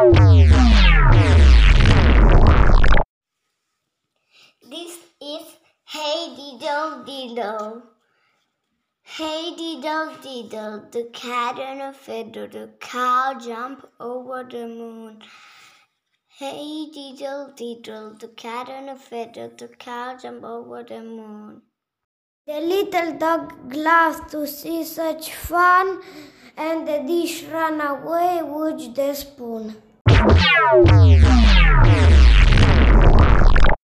This is Hey Diddle Diddle. Hey diddle diddle, the cat and a fiddle, the cow jump over the moon. Hey diddle diddle, the cat and a fiddle, the cow jump over the moon. The little dog laughed to see such fun, and the dish ran away with the spoon. Ow!